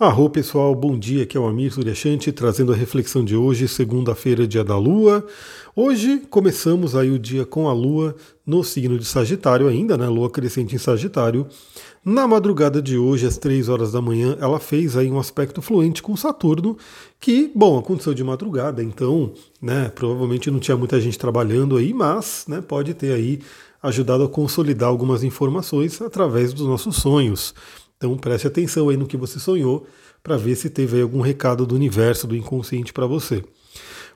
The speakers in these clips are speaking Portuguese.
Arro pessoal, bom dia, aqui é o Amir Suryashanti trazendo a reflexão de hoje, segunda-feira, dia da Lua. Hoje começamos aí o dia com a Lua no signo de Sagitário ainda, né? Lua crescente em Sagitário. Na madrugada de hoje, às 3 horas da manhã, ela fez aí um aspecto fluente com Saturno, que, bom, aconteceu de madrugada, então, né, provavelmente não tinha muita gente trabalhando aí, mas, né, pode ter aí ajudado a consolidar algumas informações através dos nossos sonhos. Então preste atenção aí no que você sonhou para ver se teve algum recado do universo, do inconsciente para você.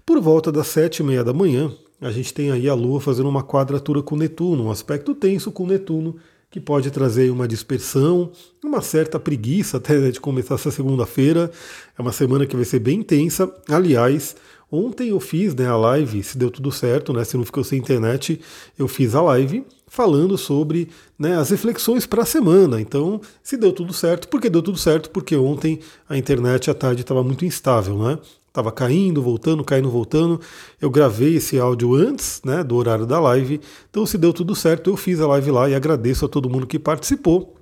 Por volta das sete e meia da manhã, a gente tem aí a Lua fazendo uma quadratura com Netuno, um aspecto tenso com Netuno, que pode trazer uma dispersão, uma certa preguiça até né, de começar essa segunda-feira. É uma semana que vai ser bem intensa. Aliás, ontem eu fiz né, a live, se deu tudo certo, né, se não ficou sem internet, eu fiz a live falando sobre né, as reflexões para a semana. Então, se deu tudo certo, porque deu tudo certo, porque ontem a internet à tarde estava muito instável, né? Estava caindo, voltando, caindo, voltando. Eu gravei esse áudio antes né, do horário da live. Então, se deu tudo certo, eu fiz a live lá e agradeço a todo mundo que participou.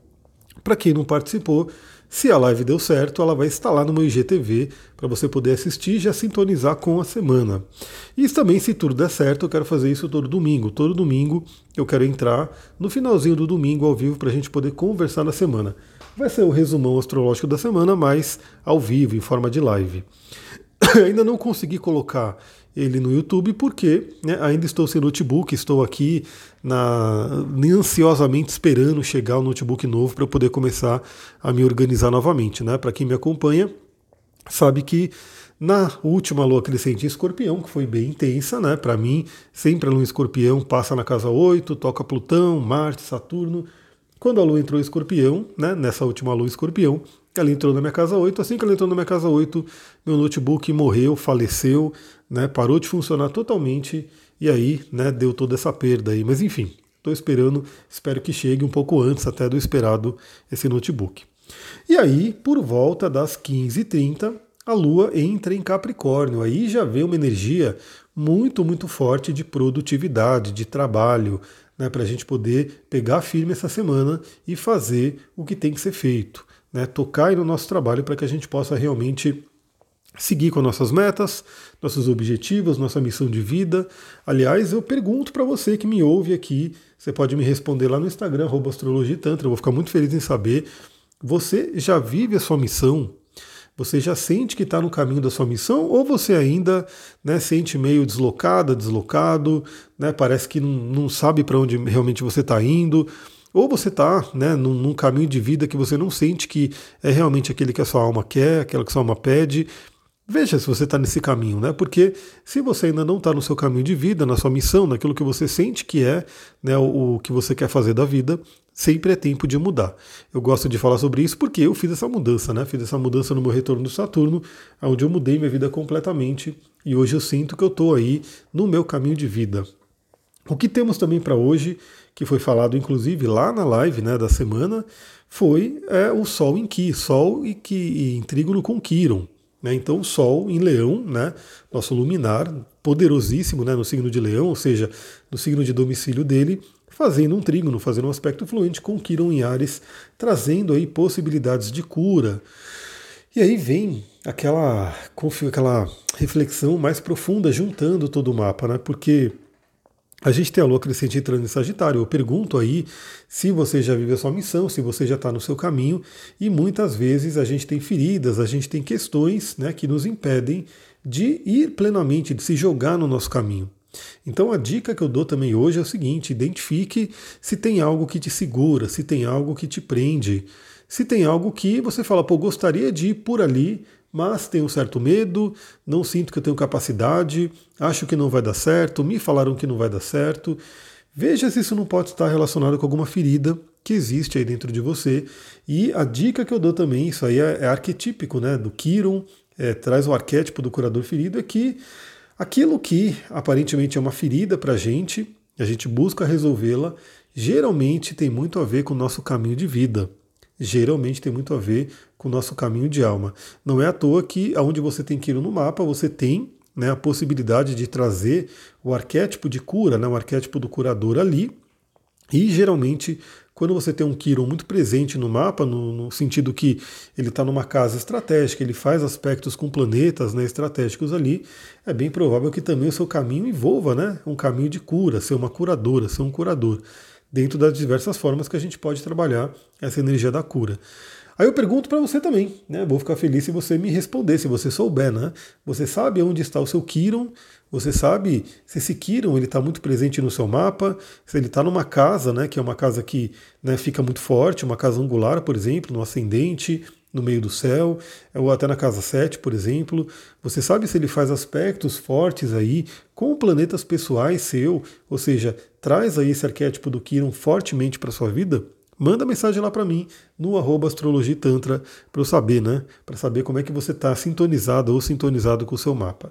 Para quem não participou, se a live deu certo, ela vai estar lá no meu IGTV para você poder assistir e já sintonizar com a semana. E também, se tudo der certo, eu quero fazer isso todo domingo. Todo domingo eu quero entrar no finalzinho do domingo ao vivo para a gente poder conversar na semana. Vai ser o resumão astrológico da semana, mas ao vivo, em forma de live. Ainda não consegui colocar ele no YouTube, porque né, ainda estou sem notebook, estou aqui na, ansiosamente esperando chegar o notebook novo para poder começar a me organizar novamente. Né? Para quem me acompanha, sabe que na última lua crescente em escorpião, que foi bem intensa, né? Para mim, sempre a lua em escorpião passa na casa 8, toca Plutão, Marte, Saturno. Quando a lua entrou em escorpião, né? Nessa última lua em escorpião, ela entrou na minha casa 8. Assim que ela entrou na minha casa 8, meu notebook morreu, faleceu, né, parou de funcionar totalmente e aí né, deu toda essa perda aí. Mas enfim, estou esperando, espero que chegue um pouco antes até do esperado esse notebook. E aí, por volta das 15h30, a Lua entra em Capricórnio. Aí já vem uma energia muito, muito forte de produtividade, de trabalho, né, para a gente poder pegar firme essa semana e fazer o que tem que ser feito. Né, tocar no nosso trabalho para que a gente possa realmente seguir com nossas metas, nossos objetivos, nossa missão de vida. Aliás, eu pergunto para você que me ouve aqui, você pode me responder lá no Instagram, astrologitantra, eu vou ficar muito feliz em saber. Você já vive a sua missão? Você já sente que está no caminho da sua missão ou você ainda né, sente meio deslocada, deslocado, né, parece que não, não sabe para onde realmente você está indo? Ou você está né, num, num, caminho de vida que você não sente que é realmente aquele que a sua alma quer, aquela que a sua alma pede, Veja se você está nesse caminho, né? Porque se você ainda não está no seu caminho de vida, na sua missão, naquilo que você sente que é né, o, o, que você quer fazer da vida, sempre é tempo de mudar. Eu gosto de falar sobre isso porque eu fiz essa mudança, né? Fiz essa mudança no meu retorno do Saturno, onde eu mudei minha vida completamente e hoje eu sinto que eu estou aí no meu caminho de vida. O que temos também para hoje, que foi falado inclusive lá na live né, da semana, foi é, o Sol em Ki, Sol e, que, em trígono com Quiron. Né? Então o Sol em Leão, né? nosso luminar, poderosíssimo né? no signo de Leão, ou seja, no signo de domicílio dele, fazendo um trígono, fazendo um aspecto fluente com Quiron em Ares, trazendo aí possibilidades de cura. E aí vem aquela, aquela reflexão mais profunda, juntando todo o mapa, né? porque a gente tem a lua crescente entrando em Sagitário. Eu pergunto aí se você já vive a sua missão, se você já está no seu caminho, e muitas vezes a gente tem feridas, a gente tem questões né, que nos impedem de ir plenamente, de se jogar no nosso caminho. Então a dica que eu dou também hoje é o seguinte: identifique se tem algo que te segura, se tem algo que te prende, se tem algo que você fala, pô, gostaria de ir por ali, mas tenho um certo medo, não sinto que eu tenho capacidade, acho que não vai dar certo, me falaram que não vai dar certo. Veja se isso não pode estar relacionado com alguma ferida que existe aí dentro de você. E a dica que eu dou também, isso aí é, é arquetípico, né? Do Kiron, é, traz o arquétipo do curador ferido, é que aquilo que aparentemente é uma ferida para a gente, a gente busca resolvê-la, geralmente tem muito a ver com o nosso caminho de vida geralmente tem muito a ver com o nosso caminho de alma. Não é à toa que aonde você tem que ir no mapa, você tem né, a possibilidade de trazer o arquétipo de cura, né, o arquétipo do curador ali, e geralmente quando você tem um Quiron muito presente no mapa, no, no sentido que ele está numa casa estratégica, ele faz aspectos com planetas né, estratégicos ali, é bem provável que também o seu caminho envolva né, um caminho de cura, ser uma curadora, ser um curador, dentro das diversas formas que a gente pode trabalhar essa energia da cura. Aí eu pergunto para você também, né? Vou ficar feliz se você me responder, se você souber, né? Você sabe onde está o seu Kiron? Você sabe se esse Kiron ele está muito presente no seu mapa? Se ele está numa casa, né? Que é uma casa que né, fica muito forte, uma casa angular, por exemplo, no ascendente, no meio do céu, ou até na casa 7, por exemplo. Você sabe se ele faz aspectos fortes aí com planetas pessoais seu, ou seja, traz aí esse arquétipo do Kiron fortemente para sua vida? manda mensagem lá para mim no arroba astrologitantra para eu saber, né? Para saber como é que você está sintonizado ou sintonizado com o seu mapa.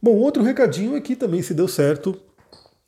Bom, outro recadinho aqui também se deu certo.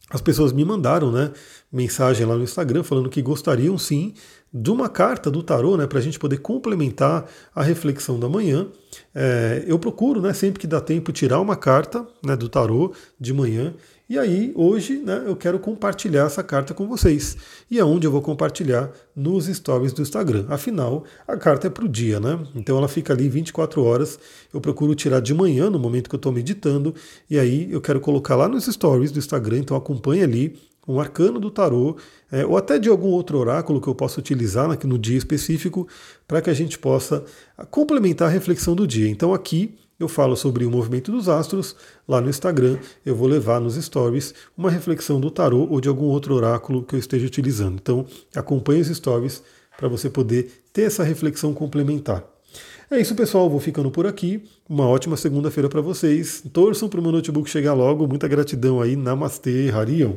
As pessoas me mandaram, né, mensagem lá no Instagram falando que gostariam sim de uma carta do tarô, né, para a gente poder complementar a reflexão da manhã. É, eu procuro, né, sempre que dá tempo, tirar uma carta né, do tarô de manhã e aí, hoje, né, eu quero compartilhar essa carta com vocês. E aonde eu vou compartilhar? Nos stories do Instagram. Afinal, a carta é para o dia, né? Então ela fica ali 24 horas. Eu procuro tirar de manhã, no momento que eu estou meditando. E aí eu quero colocar lá nos stories do Instagram. Então acompanhe ali um arcano do tarô, é, ou até de algum outro oráculo que eu possa utilizar no dia específico, para que a gente possa complementar a reflexão do dia. Então aqui eu falo sobre o movimento dos astros. Lá no Instagram eu vou levar nos stories uma reflexão do tarô ou de algum outro oráculo que eu esteja utilizando. Então acompanhe os stories para você poder ter essa reflexão complementar. É isso, pessoal. Vou ficando por aqui. Uma ótima segunda-feira para vocês. Torçam para o meu notebook chegar logo. Muita gratidão aí. Namastê, Harion.